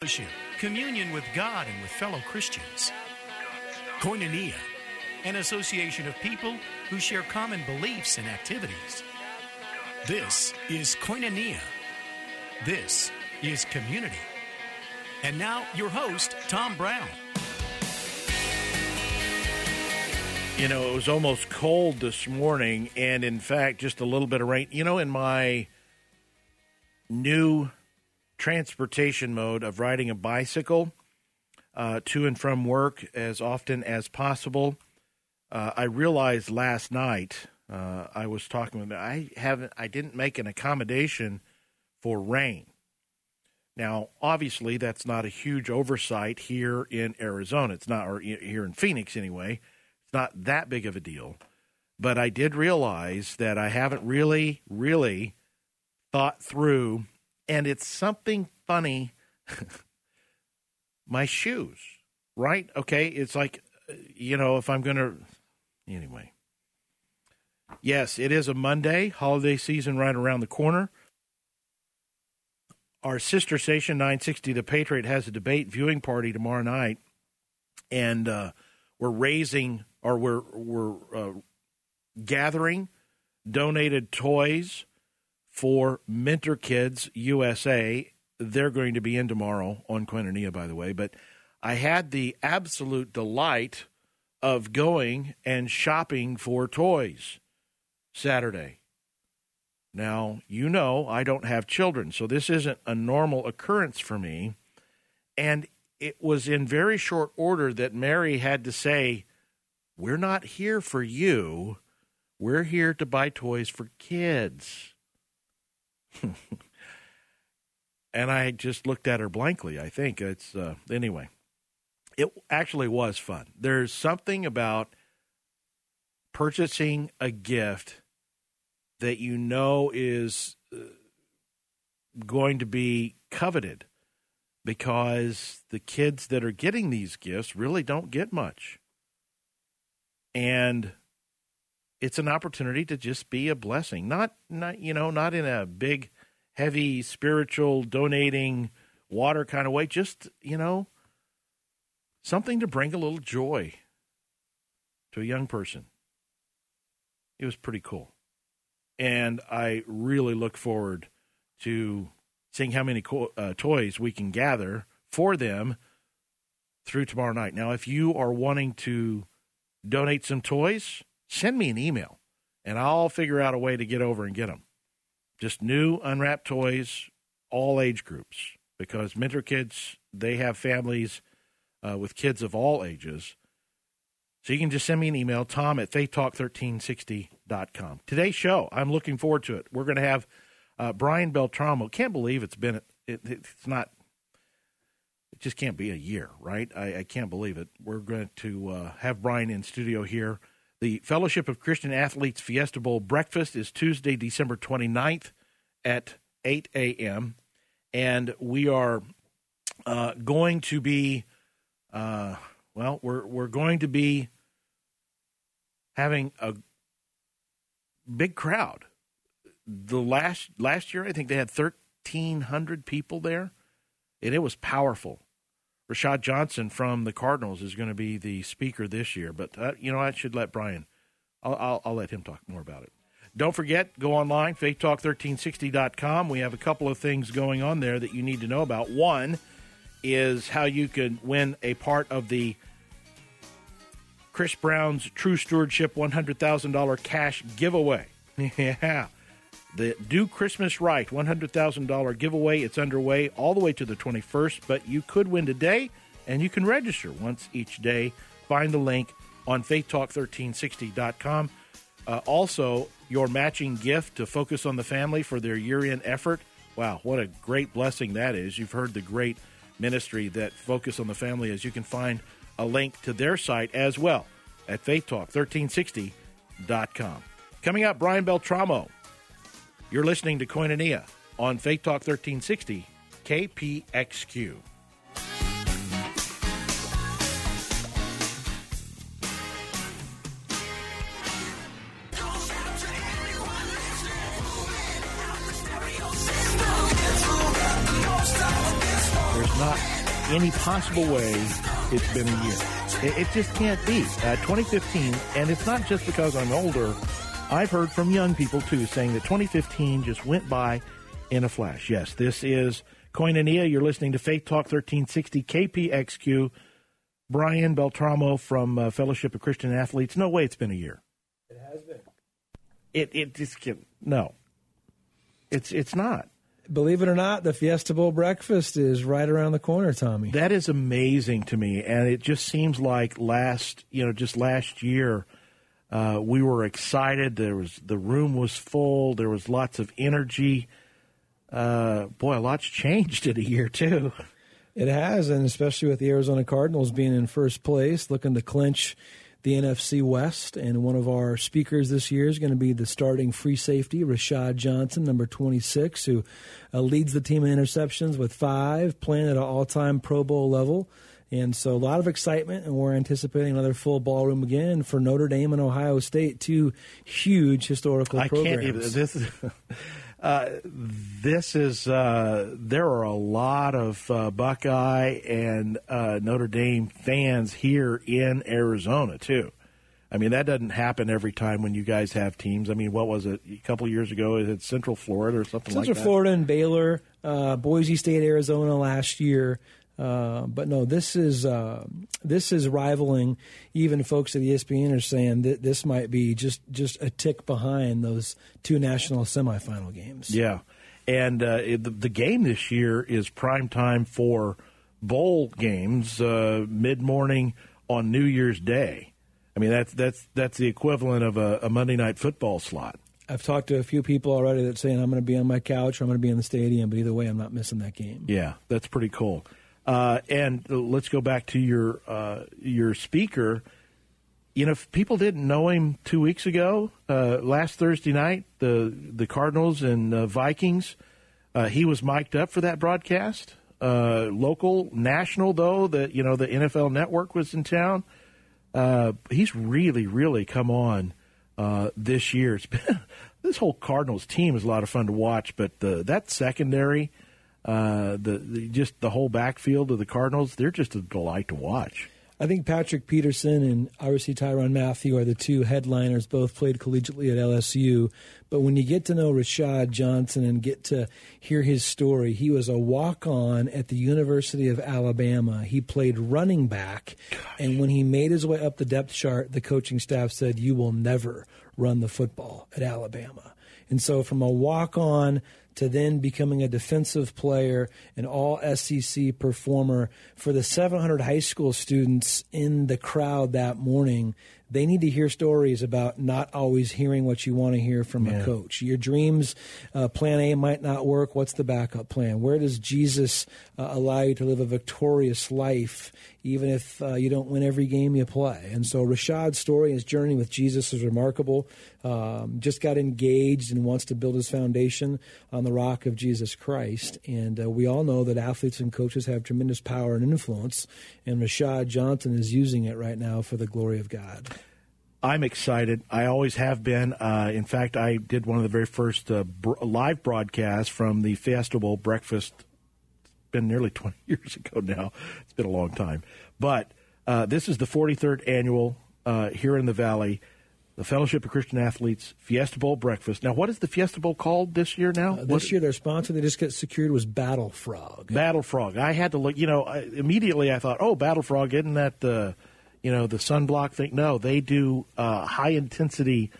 fellowship, communion with God and with fellow Christians. Koinonia, an association of people who share common beliefs and activities. This is Koinonia. This is community. And now, your host, Tom Brown. You know, it was almost cold this morning, and in fact, just a little bit of rain. You know, in my new transportation mode of riding a bicycle uh, to and from work as often as possible. Uh, I realized last night uh, I was talking with I haven't I didn't make an accommodation for rain. Now, obviously, that's not a huge oversight here in Arizona. It's not, or here in Phoenix anyway. It's not that big of a deal. But I did realize that I haven't really, really thought through and it's something funny. my shoes, right? Okay, it's like, you know, if I'm going to. Anyway. Yes, it is a Monday, holiday season right around the corner. Our sister station, 960 The Patriot, has a debate viewing party tomorrow night. And uh, we're raising, or we're, we're uh, gathering donated toys for Mentor Kids USA. They're going to be in tomorrow on Koinonia, by the way. But I had the absolute delight of going and shopping for toys Saturday. Now, you know, I don't have children, so this isn't a normal occurrence for me. And it was in very short order that Mary had to say, We're not here for you. We're here to buy toys for kids. and I just looked at her blankly. I think it's uh, anyway. It actually was fun. There's something about purchasing a gift that you know is uh, going to be coveted because the kids that are getting these gifts really don't get much. And it's an opportunity to just be a blessing. Not not you know, not in a big heavy spiritual donating water kind of way, just, you know, something to bring a little joy to a young person. It was pretty cool. And I really look forward to seeing how many co- uh, toys we can gather for them through tomorrow night. Now, if you are wanting to donate some toys, send me an email and I'll figure out a way to get over and get them. Just new unwrapped toys, all age groups, because Mentor Kids, they have families uh, with kids of all ages. So you can just send me an email, tom at faithtalk1360.com. Today's show, I'm looking forward to it. We're going to have uh, Brian Beltramo. Can't believe it's been, it, it's not, it just can't be a year, right? I, I can't believe it. We're going to uh, have Brian in studio here the Fellowship of Christian Athletes Fiesta Bowl breakfast is Tuesday, December 29th at 8 a.m. And we are uh, going to be, uh, well, we're, we're going to be having a big crowd. The last last year, I think they had 1,300 people there, and it was powerful. Rashad Johnson from the Cardinals is going to be the speaker this year. But uh, you know, I should let Brian. I'll, I'll, I'll, let him talk more about it. Don't forget, go online, faithtalk1360.com. We have a couple of things going on there that you need to know about. One is how you can win a part of the Chris Brown's True Stewardship $100,000 cash giveaway. yeah the Do Christmas Right $100,000 giveaway. It's underway all the way to the 21st, but you could win today and you can register once each day. Find the link on faithtalk1360.com. Uh, also, your matching gift to Focus on the Family for their year end effort. Wow, what a great blessing that is. You've heard the great ministry that Focus on the Family is. You can find a link to their site as well at faithtalk1360.com. Coming up, Brian Beltramo you're listening to Koinonia on Faith Talk 1360 KPXQ. There's not any possible way it's been a year. It, just can't be. Uh, 2015, and it's not just because I'm older. I've heard from young people too saying that 2015 just went by in a flash. Yes, this is Koinonia. You're listening to Faith Talk 1360 KPXQ. Brian Beltramo from uh, Fellowship of Christian Athletes. No way it's been a year. It has been. It it just can no. It's it's not. Believe it or not, the Fiesta Bowl breakfast is right around the corner, Tommy. That is amazing to me, and it just seems like last you know just last year. Uh, we were excited. There was the room was full. There was lots of energy. Uh, boy, a lot's changed in a year too. It has, and especially with the Arizona Cardinals being in first place, looking to clinch the NFC West. And one of our speakers this year is going to be the starting free safety, Rashad Johnson, number 26, who uh, leads the team in interceptions with five, playing at an all time Pro Bowl level. And so a lot of excitement, and we're anticipating another full ballroom again for Notre Dame and Ohio State, two huge historical I programs. can't even. This is. Uh, this is uh, there are a lot of uh, Buckeye and uh, Notre Dame fans here in Arizona too. I mean that doesn't happen every time when you guys have teams. I mean, what was it a couple years ago? Is it Central Florida or something Central like that? Central Florida and Baylor, uh, Boise State, Arizona last year. Uh, but no, this is uh, this is rivaling. Even folks at ESPN are saying that this might be just just a tick behind those two national semifinal games. Yeah, and uh, it, the, the, game this year is prime time for bowl games, uh, mid morning on New Year's Day. I mean that's that's that's the equivalent of a, a Monday night football slot. I've talked to a few people already that saying I'm going to be on my couch or I'm going to be in the stadium, but either way, I'm not missing that game. Yeah, that's pretty cool. Uh, and let's go back to your uh, your speaker. You know, if people didn't know him two weeks ago, uh, last Thursday night, the the Cardinals and Vikings, uh, he was mic'd up for that broadcast. Uh, local, national, though, that you know the NFL Network was in town. Uh, he's really, really come on this year. It's been this whole Cardinals team is a lot of fun to watch, but the, that secondary uh, the, the, just the whole backfield of the Cardinals, they're just a delight to watch. I think Patrick Peterson and obviously Tyrann Mathieu are the two headliners. Both played collegiately at LSU, but when you get to know Rashad Johnson and get to hear his story, he was a walk-on at the University of Alabama. He played running back, Gosh. and when he made his way up the depth chart, the coaching staff said, "You will never run the football at Alabama." And so, from a walk-on to then becoming a defensive player, an all SEC performer. For the 700 high school students in the crowd that morning, they need to hear stories about not always hearing what you want to hear from yeah. a coach. Your dreams, uh, plan A might not work. What's the backup plan? Where does Jesus uh, allow you to live a victorious life, even if uh, you don't win every game you play? And so Rashad's story, his journey with Jesus is remarkable. Um, just got engaged and wants to build his foundation on the rock of Jesus Christ. And uh, we all know that athletes and coaches have tremendous power and influence, and Rashad Johnson is using it right now for the glory of God. I'm excited. I always have been. Uh, in fact, I did one of the very first uh, br- live broadcasts from the Fiesta Bowl breakfast. It's been nearly 20 years ago now. It's been a long time. But uh, this is the 43rd annual uh, here in the Valley, the Fellowship of Christian Athletes Fiesta Bowl breakfast. Now, what is the Fiesta Bowl called this year now? Uh, this year, their sponsor they just got secured was Battle Frog. Battle Frog. I had to look, you know, I, immediately I thought, oh, Battle Frog, isn't that the you know, the sunblock thing. No, they do uh, high intensity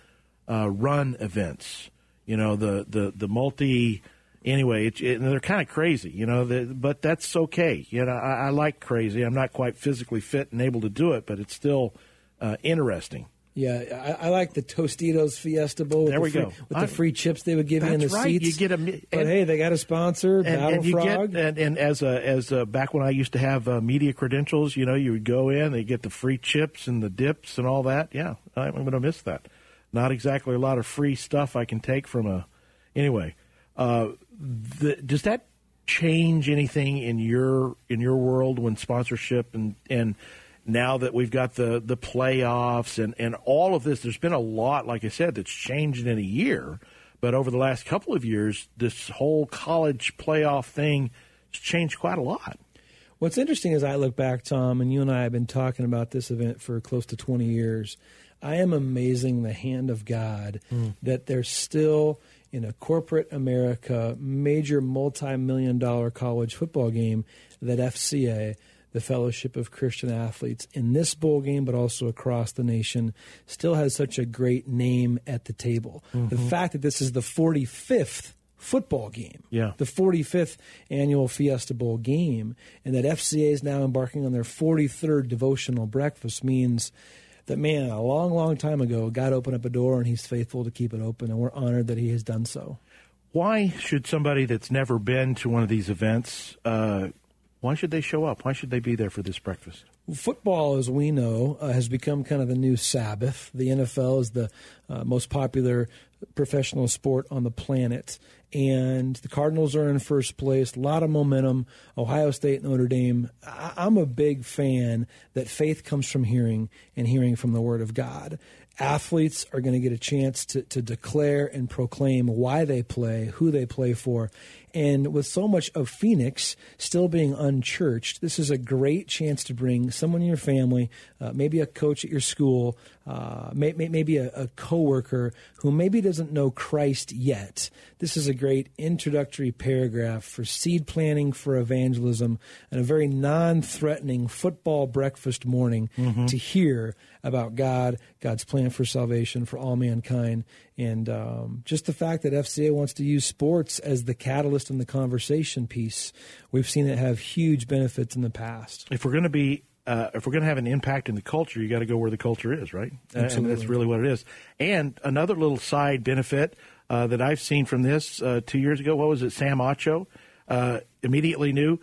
uh, run events. You know, the the the multi. Anyway, it, it, they're kind of crazy, you know, the, but that's okay. You know, I, I, like crazy. I'm not quite physically fit and able to do it, but it's still uh, interesting. Yeah, I, I, like the Tostitos Fiesta Bowl. There we free, go. With I, the free chips they would give you in the right. seats. You get a, and, but hey, they got a sponsor, and, Battle and you Frog. Get, and, and as a, as a, back when I used to have uh, media credentials, you know, you would go in, they get the free chips and the dips and all that. Yeah, I'm going to miss that. Not exactly a lot of free stuff I can take from a. Anyway, uh, the, does that change anything in your in your world when sponsorship and and now that we've got the the playoffs and and all of this, there's been a lot, like I said, that's changed in a year. But over the last couple of years, this whole college playoff thing has changed quite a lot. What's interesting is I look back, Tom, and you and I have been talking about this event for close to 20 years. I am amazing the hand of God mm. that there's still in a corporate America major multi-million dollar college football game that FCA the Fellowship of Christian Athletes in this bowl game, but also across the nation, still has such a great name at the table. Mm-hmm. The fact that this is the 45th football game, yeah. the 45th annual Fiesta Bowl game, and that FCA is now embarking on their 43rd devotional breakfast means that man, a long, long time ago, God opened up a door and He's faithful to keep it open, and we're honored that He has done so. Why should somebody that's never been to one of these events? Uh, why should they show up? Why should they be there for this breakfast? Football, as we know, uh, has become kind of the new Sabbath. The NFL is the uh, most popular professional sport on the planet. And the Cardinals are in first place, a lot of momentum. Ohio State, Notre Dame. I- I'm a big fan that faith comes from hearing and hearing from the Word of God athletes are going to get a chance to, to declare and proclaim why they play, who they play for. And with so much of Phoenix still being unchurched, this is a great chance to bring someone in your family, uh, maybe a coach at your school, uh, may, may, maybe a, a coworker who maybe doesn't know Christ yet. This is a great introductory paragraph for seed planting, for evangelism, and a very non-threatening football breakfast morning mm-hmm. to hear about God, God's plan for salvation for all mankind, and um, just the fact that FCA wants to use sports as the catalyst and the conversation piece. We've seen it have huge benefits in the past. If we're going to be uh, if we're going to have an impact in the culture, you got to go where the culture is, right? Absolutely. And that's really what it is. And another little side benefit uh, that I've seen from this uh, two years ago, what was it? Sam Acho uh, immediately knew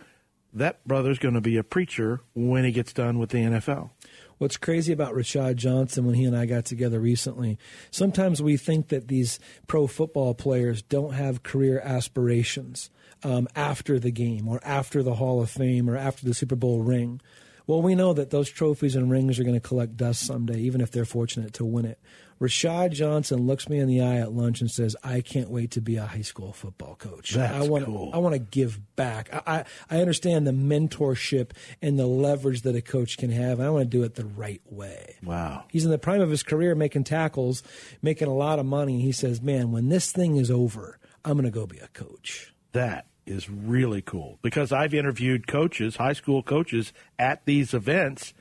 that brother's going to be a preacher when he gets done with the NFL. What's crazy about Rashad Johnson when he and I got together recently, sometimes we think that these pro football players don't have career aspirations um, after the game or after the Hall of Fame or after the Super Bowl ring. Well, we know that those trophies and rings are going to collect dust someday, even if they're fortunate to win it. Rashad Johnson looks me in the eye at lunch and says, "I can't wait to be a high school football coach. That's I want cool. I want to give back. I, I, I understand the mentorship and the leverage that a coach can have. I want to do it the right way. Wow. He's in the prime of his career, making tackles, making a lot of money. He says, "Man, when this thing is over, I'm going to go be a coach." That is really cool because I've interviewed coaches, high school coaches, at these events,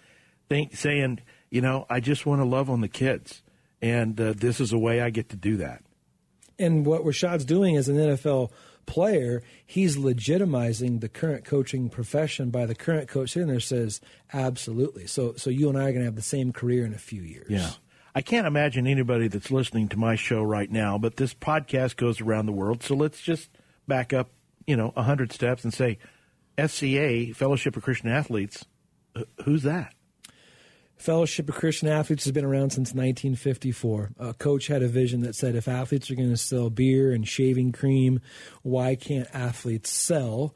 think, saying, you know, I just want to love on the kids and uh, this is a way I get to do that. And what Rashad's doing as an NFL player, he's legitimizing the current coaching profession by the current coach sitting there says, absolutely. So, so you and I are going to have the same career in a few years. Yeah. I can't imagine anybody that's listening to my show right now, but this podcast goes around the world. So let's just back up, you know, 100 steps and say, FCA, Fellowship of Christian Athletes, uh, who's that? Fellowship of Christian Athletes has been around since 1954. A coach had a vision that said if athletes are going to sell beer and shaving cream, why can't athletes sell,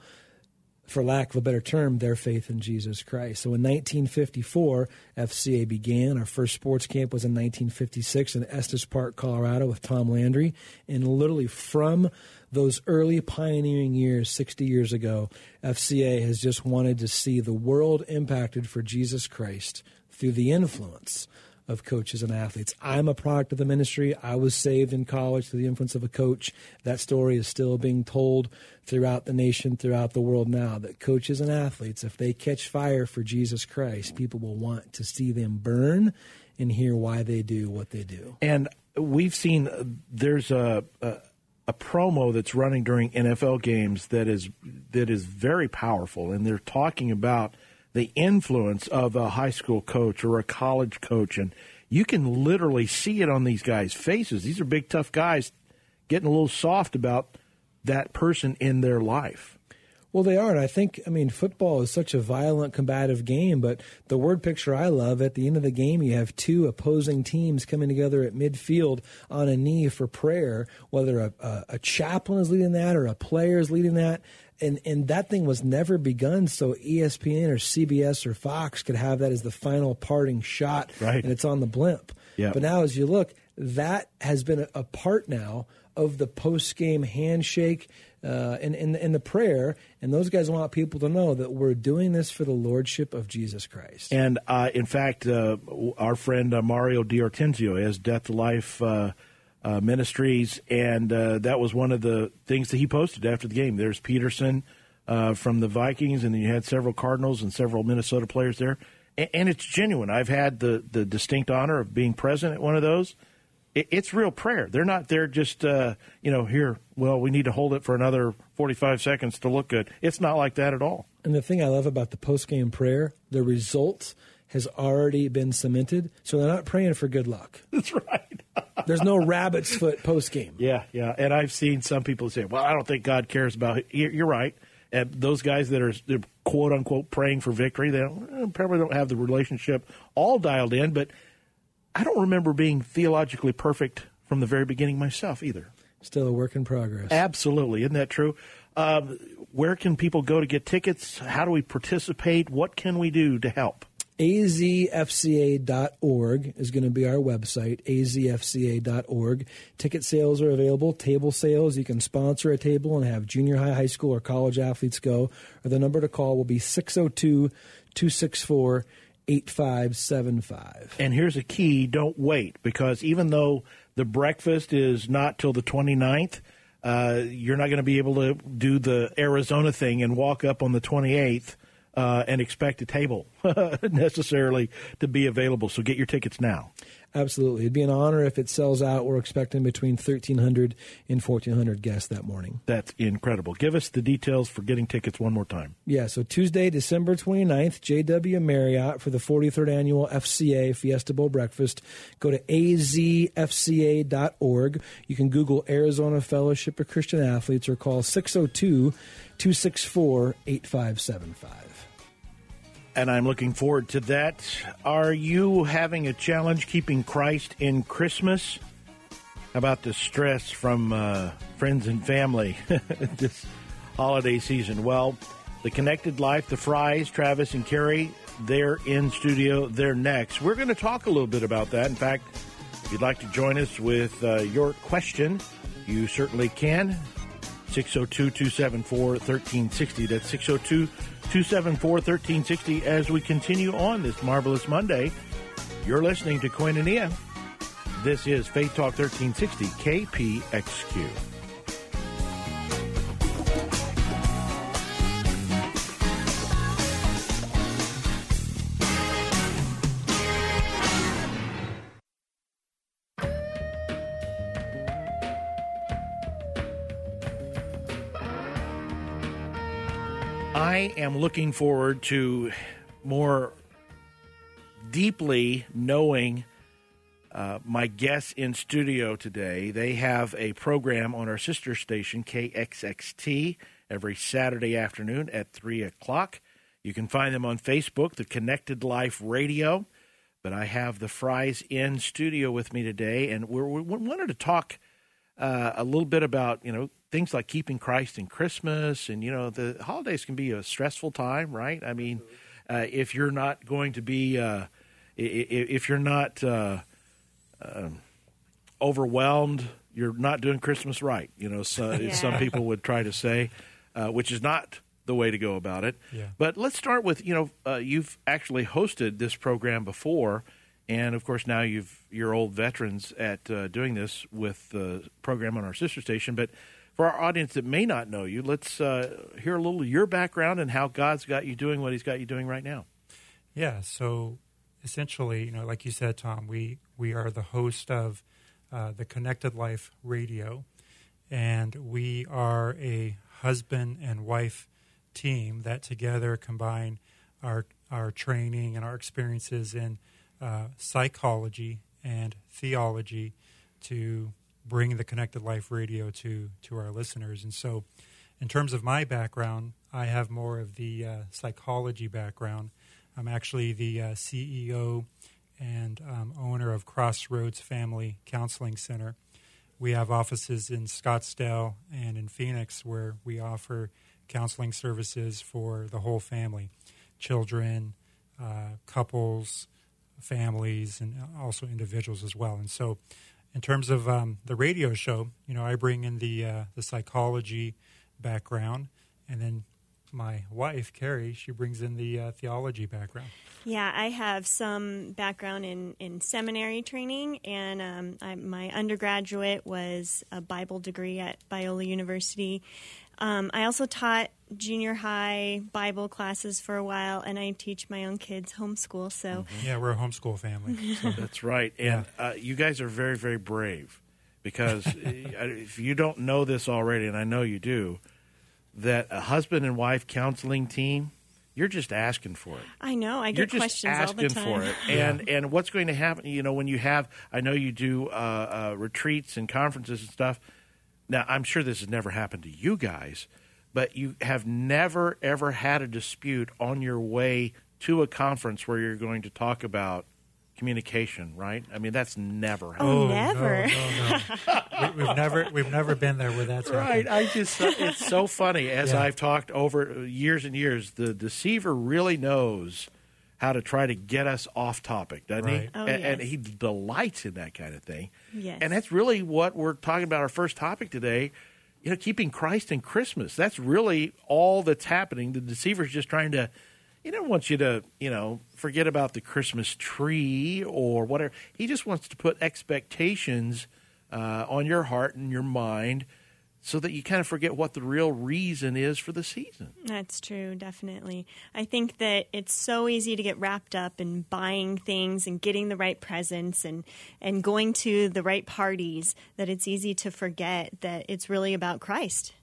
for lack of a better term, their faith in Jesus Christ? So in 1954, FCA began. Our first sports camp was in 1956 in Estes Park, Colorado, with Tom Landry. And literally from those early pioneering years, 60 years ago, FCA has just wanted to see the world impacted for Jesus Christ through the influence of coaches and athletes. I'm a product of the ministry. I was saved in college through the influence of a coach. That story is still being told throughout the nation, throughout the world now. That coaches and athletes, if they catch fire for Jesus Christ, people will want to see them burn and hear why they do what they do. And we've seen uh, there's a, a a promo that's running during NFL games that is that is very powerful, and they're talking about the influence of a high school coach or a college coach. And you can literally see it on these guys' faces. These are big, tough guys getting a little soft about that person in their life. Well, they are. And I think, I mean, football is such a violent, combative game, but the word picture I love at the end of the game, you have two opposing teams coming together at midfield on a knee for prayer, whether a, a, a chaplain is leading that or a player is leading that and and that thing was never begun so ESPN or CBS or Fox could have that as the final parting shot right. and it's on the blimp. Yep. But now as you look, that has been a, a part now of the post game handshake uh, and, and, and the prayer. And those guys want people to know that we're doing this for the lordship of Jesus Christ. And uh, in fact, uh, our friend uh, Mario D'Ortenzio has Death Life uh, uh, Ministries, and that was one of the things that he posted after the game. There's Peterson from the Vikings, and then you had several Cardinals and several Minnesota players there. And, and it's genuine. I've had the, the distinct honor of being present at one of those it's real prayer. They're not there just, uh, you know, here, well, we need to hold it for another 45 seconds to look good. It's not like that at all. And the thing I love about the post game prayer, the result has already been cemented. So they're not praying for good luck. That's right. There's no rabbit's foot post game. Yeah, yeah. And I've seen some people say, well, I don't think God cares about it. You're right. And those guys that are quote unquote praying for victory, they don't, eh, probably don't have the relationship all dialed in, but I don't remember being theologically perfect from the very beginning myself either. Still a work in progress. Absolutely. Isn't that true? Um, where can people go to get tickets? How do we participate? What can we do to help? azfca.org is going to be our website, azfca.org. Ticket sales are available, table sales. You can sponsor a table and have junior high, high school, or college athletes go. Or the number to call will be 602 264 8575. And here's a key don't wait because even though the breakfast is not till the 29th, uh, you're not going to be able to do the Arizona thing and walk up on the 28th uh, and expect a table necessarily to be available. So get your tickets now. Absolutely. It'd be an honor if it sells out. We're expecting between 1,300 and 1,400 guests that morning. That's incredible. Give us the details for getting tickets one more time. Yeah, so Tuesday, December 29th, JW Marriott for the 43rd annual FCA Fiesta Bowl breakfast. Go to azfca.org. You can Google Arizona Fellowship of Christian Athletes or call 602 264 8575 and I'm looking forward to that. Are you having a challenge keeping Christ in Christmas? About the stress from uh, friends and family this holiday season? Well, the Connected Life, the Fryes, Travis and Kari, they're in studio. They're next. We're going to talk a little bit about that. In fact, if you'd like to join us with uh, your question, you certainly can. 602 274 1360. That's 602 274 1360 as we continue on this marvelous Monday. You're listening to Koinonia. This is Faith Talk 1360 KPXQ. Am looking forward to more deeply knowing uh, my guests in studio today. They have a program on our sister station, KXXT, every Saturday afternoon at 3 o'clock. You can find them on Facebook, the Connected Life Radio. But I have the Fryes in studio with me today, and we wanted to talk uh, a little bit about, you know, things like keeping Christ in Christmas, and you know the holidays can be a stressful time, right? I mean, uh, if you're not going to be, uh, if you're not uh, um, overwhelmed, you're not doing Christmas right. You know, so, yeah. some people would try to say, uh, which is not the way to go about it. Yeah. But let's start with you know uh, you've actually hosted this program before. And of course, now you've you're old veterans at uh, doing this with the program on our sister station. But for our audience that may not know you, let's uh, hear a little of your background and how God's got you doing what He's got you doing right now. Yeah, so essentially, you know, like you said, Tom, we we are the host of uh, the Connected Life Radio, and we are a husband and wife team that together combine our our training and our experiences in uh, psychology and theology to bring the Connected Life Radio to to our listeners. And so, in terms of my background, I have more of the uh, psychology background. I'm actually the uh, CEO and um, owner of Crossroads Family Counseling Center. We have offices in Scottsdale and in Phoenix where we offer counseling services for the whole family children, uh, couples, families, and also individuals as well. And so in terms of um, the radio show, you know, I bring in the uh, the psychology background, and then my wife Kari, she brings in the uh, theology background. Yeah, I have some background in, in seminary training, and um, I, my undergraduate was a Bible degree at Biola University. Um, I also taught junior high Bible classes for a while, and I teach my own kids homeschool. So, mm-hmm. yeah, we're a homeschool family. So. That's right, and yeah. uh, you guys are very, very brave because if you don't know this already, and I know you do, that a husband and wife counseling team you're just asking for it. I know. I get you're questions all the time. for it. And yeah. and what's going to happen? You know, when you have, I know you do uh, uh, retreats and conferences and stuff. Now, I'm sure this has never happened to you guys, but you have never ever had a dispute on your way to a conference where you're going to talk about communication, right? I mean, that's never oh, happened. Oh, never. No, no, no. we, have never we've never been there where that's right. Happened. I just uh, it's so funny as yeah. I've talked over uh, years and years. The deceiver really knows how to try to get us off topic, doesn't right. he? Oh, and, yes. and, he delights in that kind of thing. Yes. And that's really what we're talking about. Our first topic today. You know, keeping Christ in Christmas. That's really all that's happening. The deceiver's just trying to he doesn't want you to, you know, forget about the Christmas tree or whatever. He just wants to put expectations uh, on your heart and your mind so that you kind of forget what the real reason is for the season. That's true, definitely. I think that it's so easy to get wrapped up in buying things and getting the right presents and, and going to the right parties that it's easy to forget that it's really about Christ.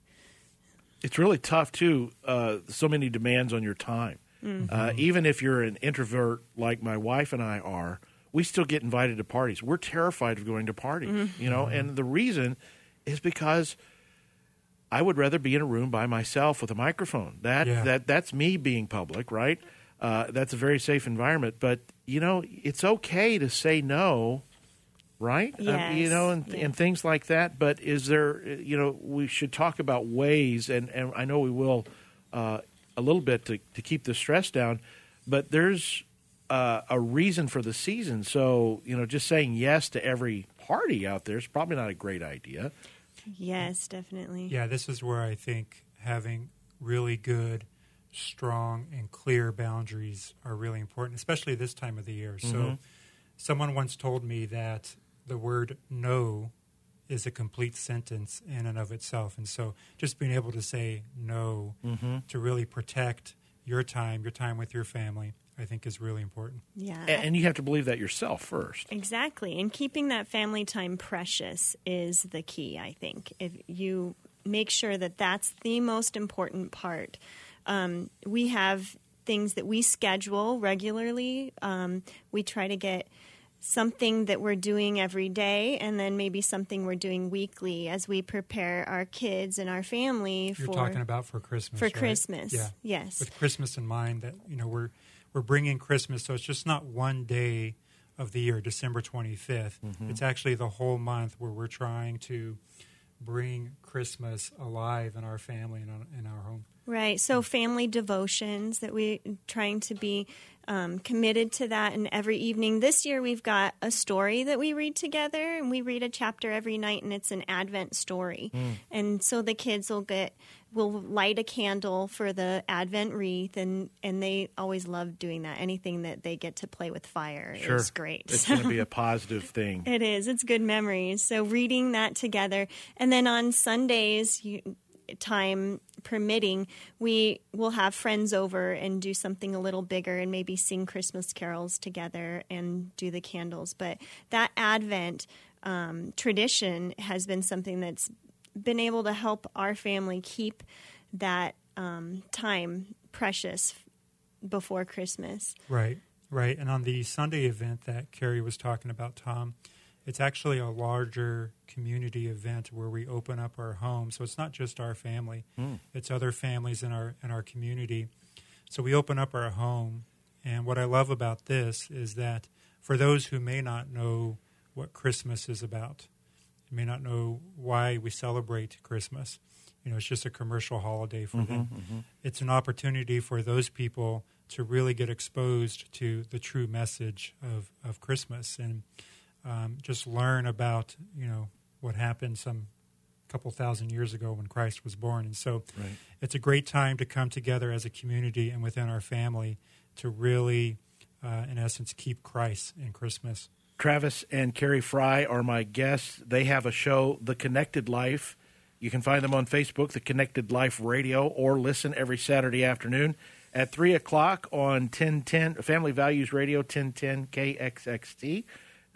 It's really tough, too. Uh, so many demands on your time. Mm-hmm. Uh, even if you're an introvert like my wife and I are, we still get invited to parties. We're terrified of going to parties, mm-hmm. you know, and the reason is because I would rather be in a room by myself with a microphone. That yeah. that that's me being public, right? Uh, that's a very safe environment. But you know, it's okay to say no, right? Yes. Uh, you know, and, yeah. and things like that. But is there, you know, we should talk about ways, and and I know we will uh, a little bit to, to keep the stress down. But there's uh, a reason for the season. So, you know, just saying yes to every party out there is probably not a great idea. Yes, definitely. Yeah, this is where I think having really good, strong, and clear boundaries are really important, especially this time of the year. Mm-hmm. So, someone once told me that the word no is a complete sentence in and of itself. And so just being able to say no mm-hmm. to really protect your time, your time with your family, I think is really important. Yeah. And you have to believe that yourself first. Exactly. And keeping that family time precious is the key, I think. If you make sure that that's the most important part. Um, we have things that we schedule regularly. Um, we try to get something that we're doing every day and then maybe something we're doing weekly as we prepare our kids and our family You're for talking about for Christmas. For right? Christmas. Yeah. Yes. With Christmas in mind that you know we're we're bringing Christmas so it's just not one day of the year, December 25th. Mm-hmm. It's actually the whole month where we're trying to bring Christmas alive in our family and in our home. Right. So family devotions that we trying to be um, committed to that. And every evening this year, we've got a story that we read together, and we read a chapter every night, and it's an Advent story. Mm. And so the kids will get will light a candle for the Advent wreath, and and they always love doing that. Anything that they get to play with fire sure. is great. It's going to be a positive thing. it is. It's good memories. So reading that together, and then on Sundays, you time permitting, we will have friends over and do something a little bigger and maybe sing Christmas carols together and do the candles. But that Advent um, tradition has been something that's been able to help our family keep that um, time precious before Christmas. Right, right. And on the Sunday event that Kari was talking about, Tom, it's actually a larger community event where we open up our home. So it's not just our family; mm. it's other families in our in our community. So we open up our home, and what I love about this is that for those who may not know what Christmas is about, may not know why we celebrate Christmas. You know, it's just a commercial holiday for mm-hmm, them. Mm-hmm. It's an opportunity for those people to really get exposed to the true message of, of Christmas. And um, just learn about you know what happened some couple thousand years ago when Christ was born. And so Right. it's a great time to come together as a community and within our family to really, uh, in essence, keep Christ in Christmas. Travis and Kari Frye are my guests. They have a show, The Connected Life. You can find them on Facebook, The Connected Life Radio, or listen every Saturday afternoon at 3 o'clock on 1010 Family Values Radio 1010 KXXT.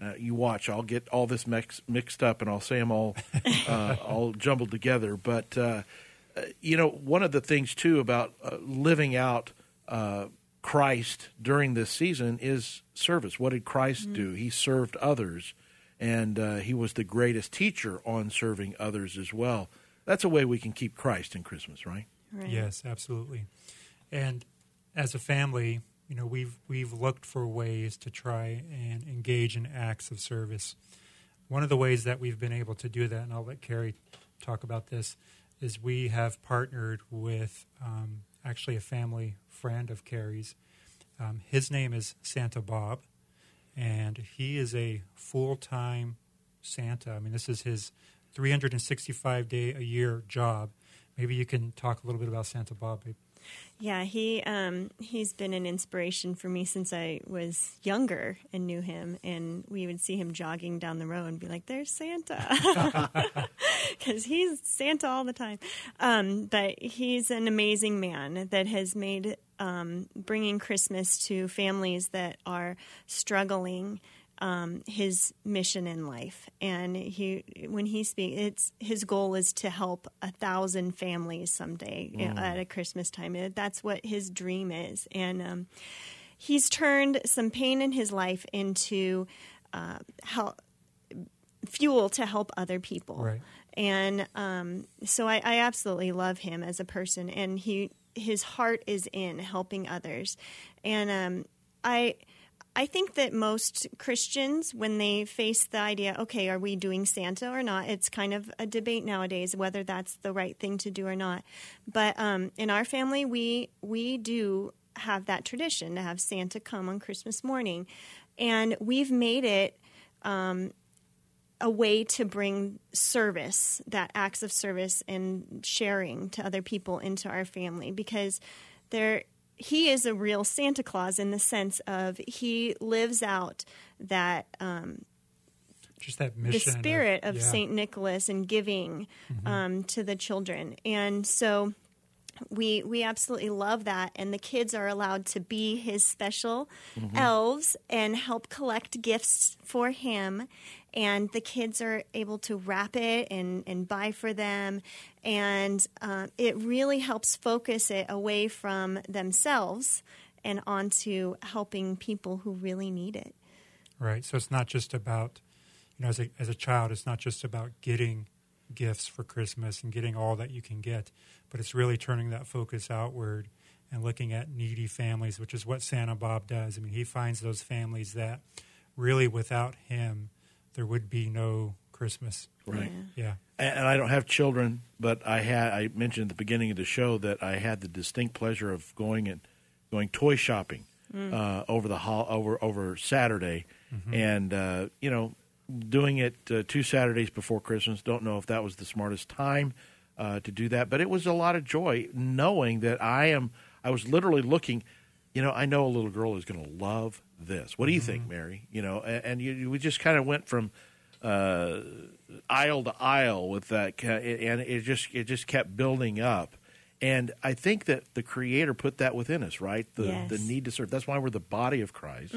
Uh, you watch. I'll get all this mix, mixed up and I'll say them all, uh, all jumbled together. But, uh, uh, you know, one of the things, too, about uh, living out uh, Christ during this season is service. What did Christ do? He served others, and uh, he was the greatest teacher on serving others as well. That's a way we can keep Christ in Christmas, right? Right. Yes, absolutely. And as a family, you know, we've we've looked for ways to try and engage in acts of service. One of the ways that we've been able to do that, and I'll let Kari talk about this, is we have partnered with um, actually a family friend of Kari's. Um, his name is Santa Bob, and he is a full time Santa. I mean, this is his 365 day a year job. Maybe you can talk a little bit about Santa Bob. babe. Yeah, he um, he's been an inspiration for me since I was younger and knew him, and we would see him jogging down the road and be like, "There's Santa," because he's Santa all the time. Um, but he's an amazing man that has made um, bringing Christmas to families that are struggling um, his mission in life. And he, when he speaks, it's his goal is to help a thousand families someday you know, at a Christmas time. That's what his dream is. And um, he's turned some pain in his life into uh, help, fuel to help other people. Right. And um, so I, I absolutely love him as a person, and he his heart is in helping others. And um, I I think that most Christians, when they face the idea, okay, are we doing Santa or not? It's kind of a debate nowadays whether that's the right thing to do or not. But um, in our family, we we do have that tradition to have Santa come on Christmas morning, and we've made it a way to bring service, that acts of service and sharing to other people into our family because there he is a real Santa Claus in the sense of he lives out that um, Just that mission, the spirit of yeah. Saint Nicholas and giving um, to the children, and so we we absolutely love that. And the kids are allowed to be his special elves and help collect gifts for him. And the kids are able to wrap it and, and buy for them. And uh, it really helps focus it away from themselves and onto helping people who really need it. Right. So it's not just about, you know, as a, as a child, it's not just about getting gifts for Christmas and getting all that you can get, but it's really turning that focus outward and looking at needy families, which is what Santa Bob does. I mean, he finds those families that really without him, there would be no Christmas. Right. Yeah. And and I don't have children, but I had. I mentioned at the beginning of the show that I had the distinct pleasure of going and going toy shopping uh, over the hol- over over Saturday, and uh, you know, doing it uh, two Saturdays before Christmas. Don't know if that was the smartest time uh, to do that, but it was a lot of joy knowing that I am. I was literally looking. You know, I know a little girl is going to love this. What do you think, Mary? You know, and, and you, we just kind of went from uh, aisle to aisle with that, and it just it just kept building up. And I think that the Creator put that within us, right? The Yes. the need to serve. That's why we're the body of Christ,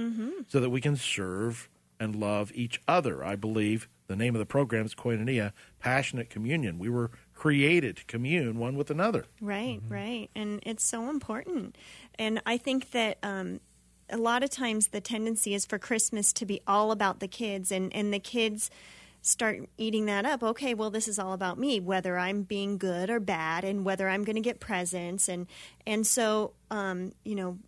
so that we can serve and love each other. I believe the name of the program is Koinonia, passionate communion. We were created to commune one with another. Right, right. And it's so important. And I think that um, a lot of times the tendency is for Christmas to be all about the kids, and, and the kids start eating that up. Okay, well, this is all about me, whether I'm being good or bad, and whether I'm going to get presents. And, and so, um, you know,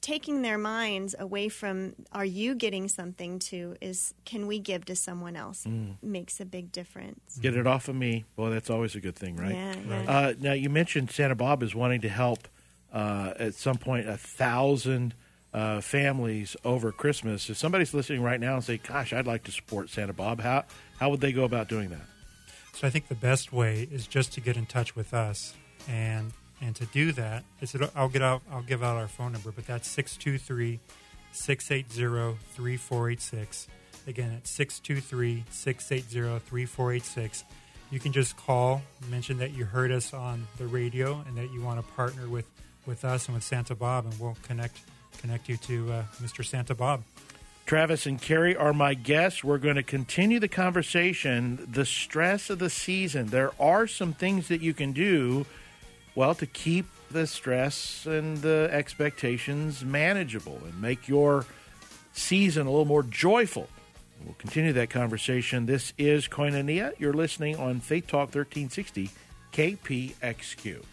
taking their minds away from are you getting something to is can we give to someone else makes a big difference. Get it off of me. Boy, that's always a good thing, right? Yeah, yeah. Uh, now you mentioned Santa Bob is wanting to help uh, at some point a thousand uh, families over Christmas. If somebody's listening right now and say, "Gosh, I'd like to support Santa Bob," how how would they go about doing that? So I think the best way is just to get in touch with us, and and to do that, I'll get out I'll give out our phone number, but that's 623 680 3486. Again, it's 623 680 3486. You can just call, mention that you heard us on the radio and that you want to partner with, with us and with Santa Bob, and we'll connect connect you to uh, Mr. Santa Bob. Travis and Kari are my guests. We're going to continue the conversation. The stress of the season. There are some things that you can do, well, to keep the stress and the expectations manageable and make your season a little more joyful. We'll continue that conversation. This is Koinonia. You're listening on Faith Talk 1360 KPXQ.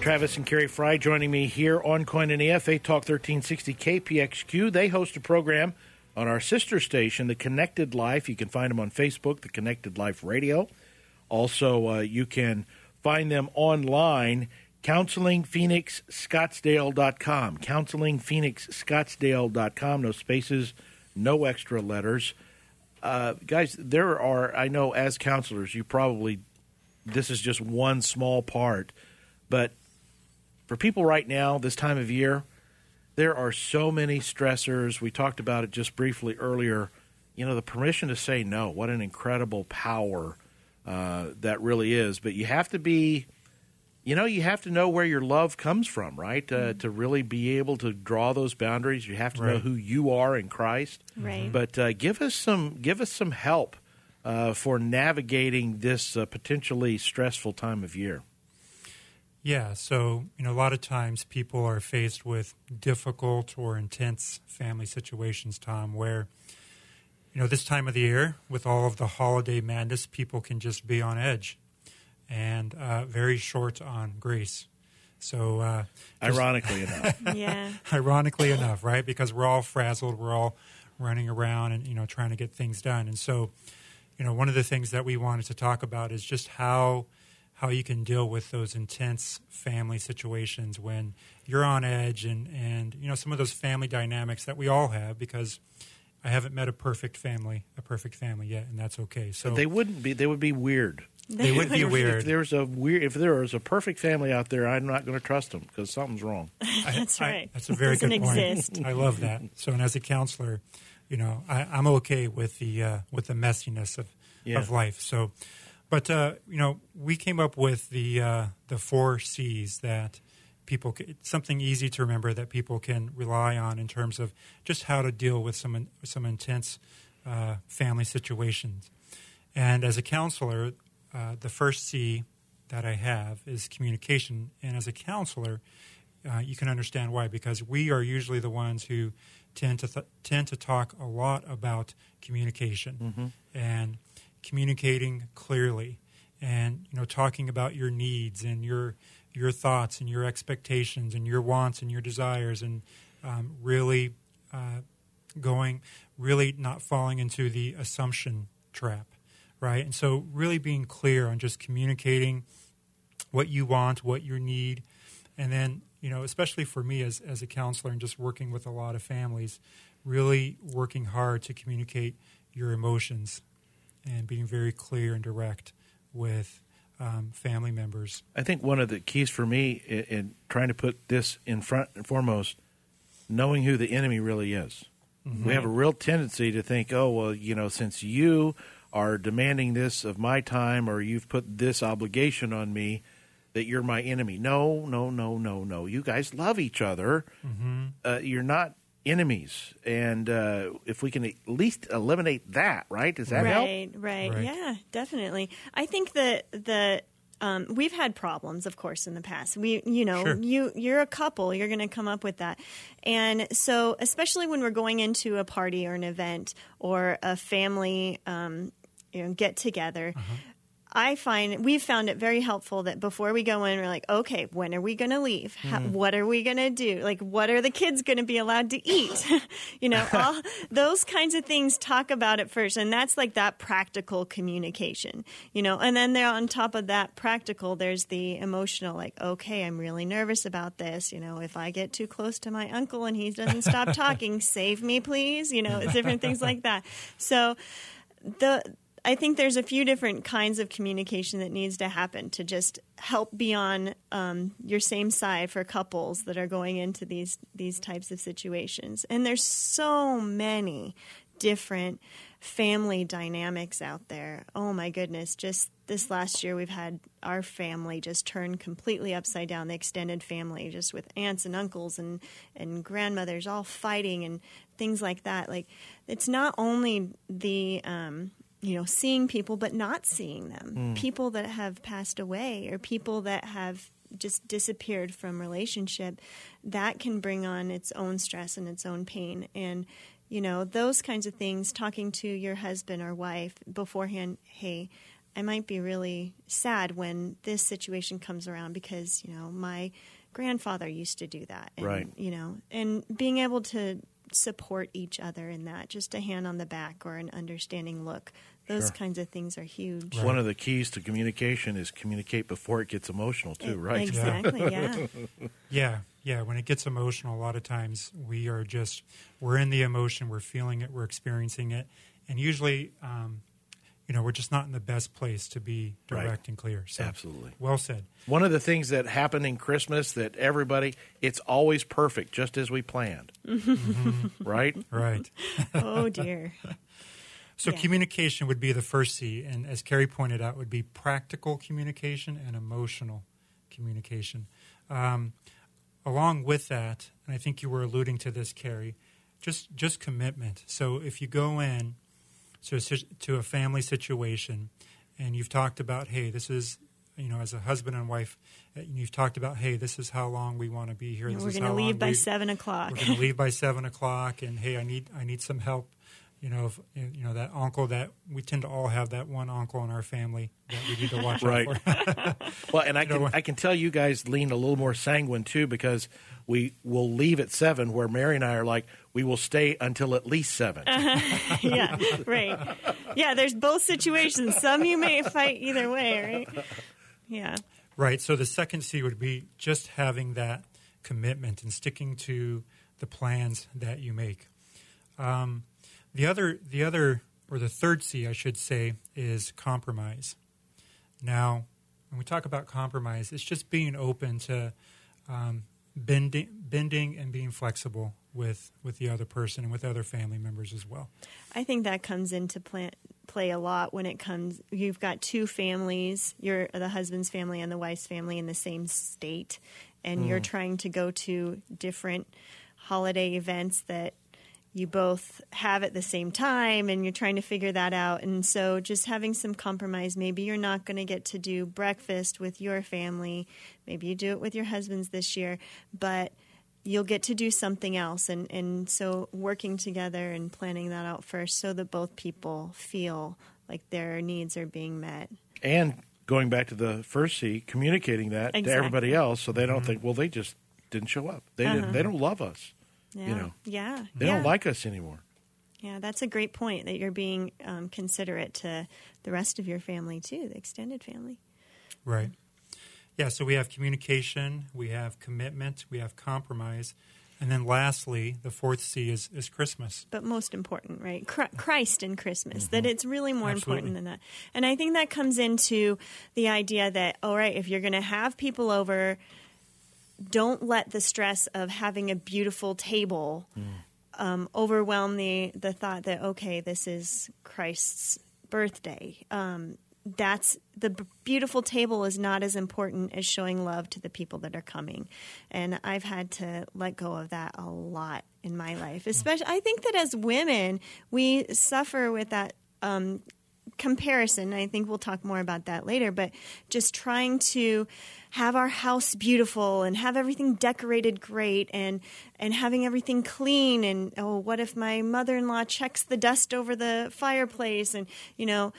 Travis and Kari Frye joining me here on Koinonia, Faith Talk 1360 KPXQ. They host a program on our sister station, The Connected Life. You can find them on Facebook, The Connected Life Radio. Also, uh, you can find them online, counselingphoenixscottsdale.com. Counselingphoenixscottsdale.com. No spaces, no extra letters. Uh, guys, there are, I know as counselors, you probably, this is just one small part, but for people right now, this time of year, there are so many stressors. We talked about it just briefly earlier. You know, the permission to say no, what an incredible power uh, that really is. But you have to be, you know, you have to know where your love comes from, right? Uh, mm-hmm. To really be able to draw those boundaries, you have to right. know who you are in Christ. Right. But uh, give us some, give us some help uh, for navigating this uh, potentially stressful time of year. Yeah, so you know, a lot of times people are faced with difficult or intense family situations, Tom, where you know this time of the year, with all of the holiday madness, people can just be on edge and uh, very short on grace. So, uh, ironically enough, yeah, ironically enough, right? Because we're all frazzled, we're all running around and you know trying to get things done, and so you know one of the things that we wanted to talk about is just how how you can deal with those intense family situations when you're on edge and, and you know some of those family dynamics that we all have because I haven't met a perfect family, a perfect family yet, and that's okay. So they wouldn't be. They would be weird. They would be weird. If there's a weird, if there is a perfect family out there, I'm not going to trust them because something's wrong. that's I, right. I, that's a very good point. Exist. I love that. So, and as a counselor, you know, I, am okay with the uh, with the messiness of yeah. of life. So, but uh, you know, we came up with the uh, the four C's that people something easy to remember that people can rely on in terms of just how to deal with some some intense uh, family situations. And as a counselor, uh, the first C that I have is communication. And as a counselor, uh, you can understand why because we are usually the ones who tend to th- tend to talk a lot about communication mm-hmm. and communicating clearly and you know talking about your needs and your your thoughts and your expectations and your wants and your desires and um, really uh, going really not falling into the assumption trap right? And so really being clear on just communicating what you want what you need. And then you know especially for me as, as a counselor and just working with a lot of families really working hard to communicate your emotions and being very clear and direct with um, family members. I think one of the keys for me in, in, trying to put this in front and foremost, knowing who the enemy really is. Mm-hmm. We have a real tendency to think, oh, well, you know, since you are demanding this of my time or you've put this obligation on me, that you're my enemy. No, no, no, no, no. You guys love each other. Mm-hmm. Uh, you're not enemies. And uh, if we can at least eliminate that right? Does that right, help? Right right. Yeah definitely. I think that the um, we've had problems of course in the past. We you know sure. you you're a couple. You're going to come up with that. And so especially when we're going into a party or an event or a family um, you know get together uh-huh. I find we've found it very helpful that before we go in, we're like, okay, when are we going to leave? How, Mm. what are we going to do? Like, what are the kids going to be allowed to eat? you know, all those kinds of things. Talk about it first, and that's like that practical communication. You know, and then there on top of that practical, there's the emotional. Like, okay, I'm really nervous about this. You know, if I get too close to my uncle and he doesn't stop talking, save me, please. You know, different things like that. So the I think there's a few different kinds of communication that needs to happen to just help be on um, your same side for couples that are going into these these types of situations. And there's so many different family dynamics out there. Oh my goodness! Just this last year, we've had our family just turn completely upside down. The extended family, just with aunts and uncles and and grandmothers all fighting and things like that. Like it's not only the um, you know, seeing people but not seeing them. Mm. People that have passed away or people that have just disappeared from relationship, that can bring on its own stress and its own pain. And, you know, those kinds of things, talking to your husband or wife beforehand, hey, I might be really sad when this situation comes around because, you know, my grandfather used to do that. And, Right. You know, and being able to support each other in that, just a hand on the back or an understanding look. Those Sure. kinds of things are huge. One of the keys to communication is communicate before it gets emotional too, right? Exactly, yeah. Yeah, yeah. When it gets emotional, a lot of times we are just we're in the emotion, we're feeling it, we're experiencing it, and usually, um, you know, we're just not in the best place to be Right. direct and clear. So, Absolutely. well said. One of the things that happened in Christmas that everybody, it's always perfect, just as we planned. right? Right. oh dear. So Yeah. communication would be the first C, and as Kari pointed out, would be practical communication and emotional communication. Um, along with that, and I think you were alluding to this, Kari, just just commitment. So if you go in to a, to a family situation, and you've talked about, hey, this is you know, as a husband and wife, uh, you've talked about, hey, this is how long we want to be here. This We're going to leave by we- seven o'clock. we're going to leave by seven o'clock, and hey, I need I need some help. You know, if, you know that uncle that we tend to all have that one uncle in our family that we need to watch Right. out for. Well, and I You know can what? I can tell you guys lean a little more sanguine too because we will leave at seven, where Mary and I are like we will stay until at least 7 yeah, right. Yeah, there's both situations. Some you may fight either way, right? Yeah. right. So the second C would be just having that commitment and sticking to the plans that you make. Um, the other, the other, or the third C, I should say, is compromise. Now, when we talk about compromise, it's just being open to um, bending, bending and being flexible with with the other person and with other family members as well. I think that comes into play, play a lot when it comes. You've got two families, you're the husband's family and the wife's family in the same state, and you're trying to go to different holiday events that you both have at the same time, and you're trying to figure that out. And so, just having some compromise. Maybe you're not going to get to do breakfast with your family. Maybe you do it with your husband's this year, but you'll get to do something else and, and so working together and planning that out first so that both people feel like their needs are being met and going back to the first C, communicating that to everybody else, so they don't think, well, they just didn't show up. They didn't. Uh-huh. They don't love us. Yeah know, yeah They yeah. don't like us anymore. yeah that's a great point that you're being um, considerate to the rest of your family too the extended family Right. Yeah, so we have communication, we have commitment, we have compromise, and then lastly, the fourth C is, is Christmas. but most important, right? Christ and Christmas, that it's really more Absolutely. important than that. And I think that comes into the idea that, all right, if you're going to have people over, don't let the stress of having a beautiful table um, overwhelm the, the thought that, okay, this is Christ's birthday. Um, that's the beautiful table is not as important as showing love to the people that are coming. And I've had to let go of that a lot in my life. Especially, I think that as women, we suffer with that um, comparison. I think we'll talk more about that later, but just trying to have our house beautiful and have everything decorated great and and having everything clean and oh what if my mother-in-law checks the dust over the fireplace and you know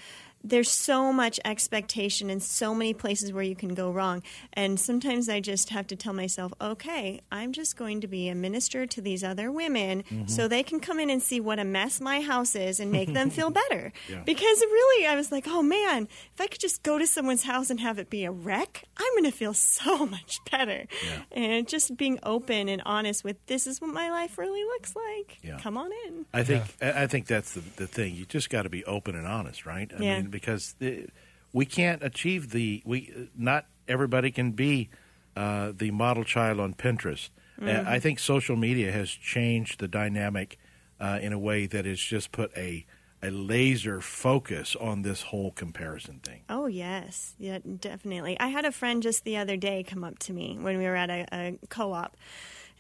there's so much expectation and so many places where you can go wrong. And sometimes I just have to tell myself, okay, I'm just going to be a minister to these other women Mm-hmm. so they can come in and see what a mess my house is and make them feel better. Yeah. Because really, I was like, oh man, if I could just go to someone's house and have it be a wreck, I'm going to feel so much better. And just being open and honest with this is what my life really looks like. Yeah. Come on in. I think I I think that's the the thing. You just got to be open and honest, right? I Yeah. mean, because the, we can't achieve the we not everybody can be uh, the model child on Pinterest. Uh, I think social media has changed the dynamic uh, in a way that has just put a a laser focus on this whole comparison thing. Oh, yes. Yeah, definitely. I had a friend just the other day come up to me when we were at a, a co op.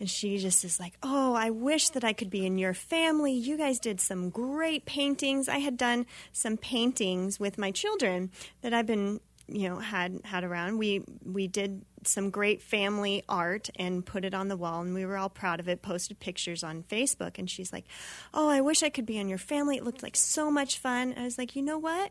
And she just is like, Oh, I wish that I could be in your family. You guys did some great paintings. I had done some paintings with my children that I've been, you know, had had around. We we did some great family art and put it on the wall and we were all proud of it posted pictures on facebook and she's like oh i wish i could be in your family it looked like so much fun i was like you know what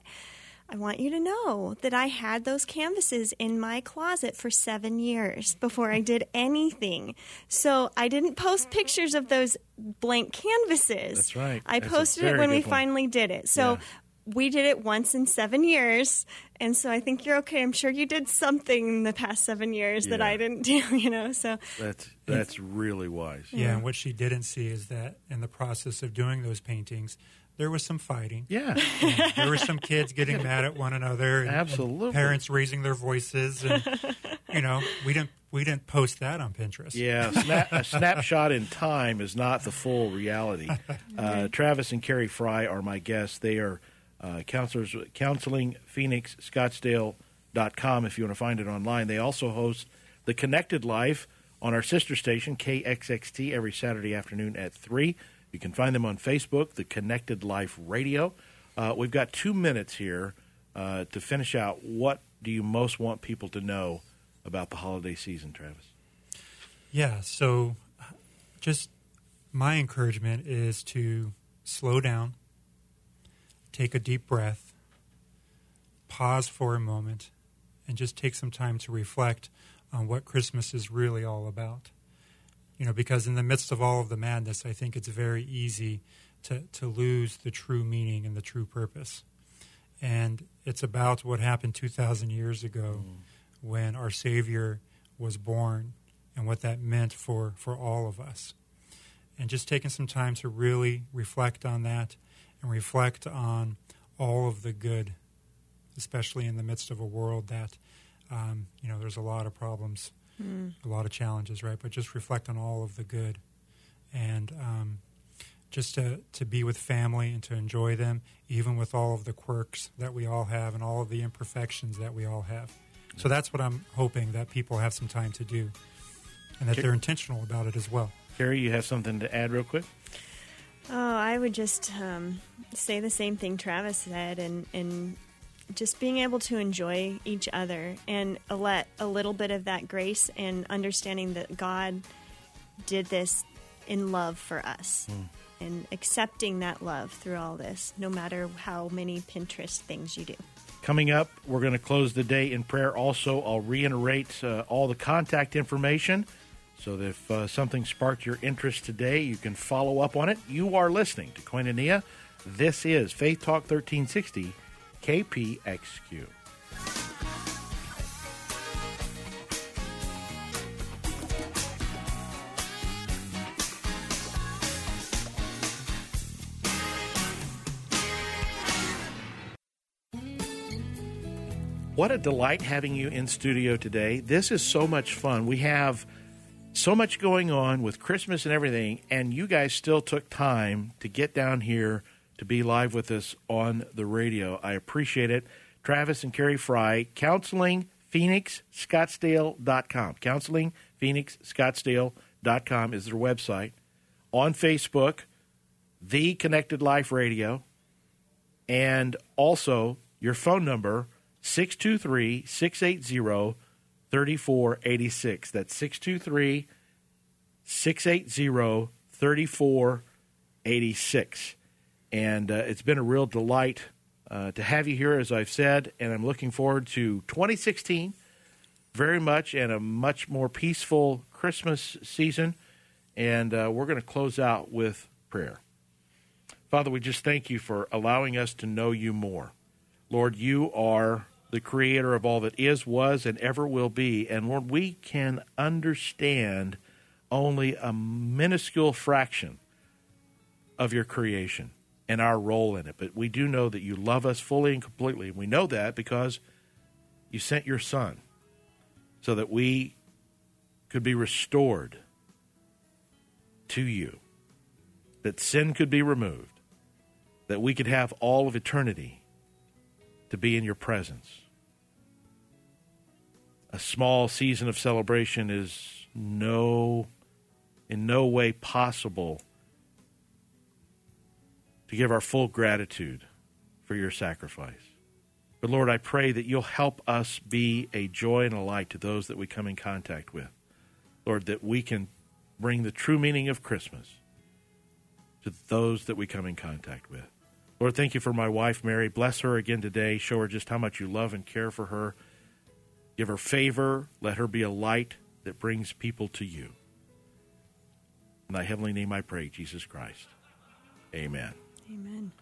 I want you to know that I had those canvases in my closet for seven years before I did anything. So I didn't post pictures of those blank canvases. That's right. I That's posted it when we point. finally did it. So Yeah. we did it once in seven years. And so I think you're okay. I'm sure you did something in the past seven years that I didn't do, you know? So That's that's really wise. Yeah, and what she didn't see is that in the process of doing those paintings, there was some fighting. Yeah, There were some kids getting mad at one another. And, and Absolutely. parents raising their voices, and you know, we didn't we didn't post that on Pinterest. Yeah, snap, a snapshot in time is not the full reality. Uh, Travis and Kari Frye are my guests. They are uh, counselors, counseling Phoenix Scottsdale.com if you want to find it online. They also host The Connected Life on our sister station, KXXT, every Saturday afternoon at 3. You can find them on Facebook, The Connected Life Radio. Uh, we've got two minutes here uh, to finish out. What do you most want people to know about the holiday season, Travis? Yeah, so just my encouragement is to slow down, take a deep breath, pause for a moment, and just take some time to reflect on what Christmas is really all about. You know, because in the midst of all of the madness, I think it's very easy to, to lose the true meaning and the true purpose. And it's about what happened 2,000 years ago when our Savior was born and what that meant for, for all of us. And just taking some time to really reflect on that and reflect on all of the good, especially in the midst of a world that, um, you know, there's a lot of problems, a lot of challenges, right? But just reflect on all of the good. And um, just to, to be with family and to enjoy them, even with all of the quirks that we all have and all of the imperfections that we all have. So that's what I'm hoping that people have some time to do and that they're intentional about it as well. Kari, you have something to add real quick? Oh, I would just um, say the same thing Travis said, and and just being able to enjoy each other and let a little bit of that grace and understanding that God did this in love for us, and accepting that love through all this, no matter how many Pinterest things you do. Coming up, we're going to close the day in prayer. Also, I'll reiterate uh, all the contact information so that if uh, something sparked your interest today, you can follow up on it. You are listening to Koinonia. This is Faith Talk 1360 KPXQ. What a delight having you in studio today. This is so much fun. We have so much going on with Christmas and everything, and you guys still took time to get down here to be live with us on the radio. I appreciate it. Travis and Kari Frye, counseling Phoenix Scottsdale.com. Counseling Phoenix Scottsdale.com is their website. On Facebook, The Connected Life Radio, and also your phone number 623 680 3486. That's 623 680 3486. And uh, it's been a real delight uh, to have you here, as I've said, and I'm looking forward to 2016 very much and a much more peaceful Christmas season. And uh, we're going to close out with prayer. Father, we just thank you for allowing us to know you more. Lord, you are the creator of all that is, was, and ever will be. And Lord, we can understand only a minuscule fraction of your creation and our role in it. But we do know that you love us fully and completely. And we know that because you sent your Son so that we could be restored to you, that sin could be removed, that we could have all of eternity to be in your presence. A small season of celebration is no in no way possible to give our full gratitude for your sacrifice. But Lord, I pray that you'll help us be a joy and a light to those that we come in contact with. Lord, that we can bring the true meaning of Christmas to those that we come in contact with. Lord, thank you for my wife, Mary. Bless her again today. Show her just how much you love and care for her. Give her favor. Let her be a light that brings people to you. In thy heavenly name I pray, Jesus Christ. Amen. Amen.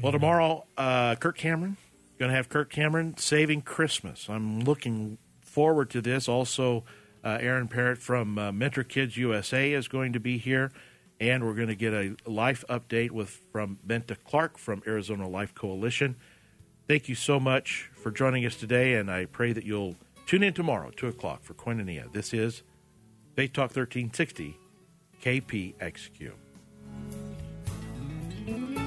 Well, tomorrow, uh, Kirk Cameron, going to have Kirk Cameron saving Christmas. I'm looking forward to this. Also, uh, Aaron Parrott from uh, Mentor Kids USA is going to be here, and we're going to get a life update with from Benta Clark from Arizona Life Coalition. Thank you so much for joining us today, and I pray that you'll tune in tomorrow, two o'clock, for Koinonia. This is Faith Talk 1360 KPXQ. Thank you.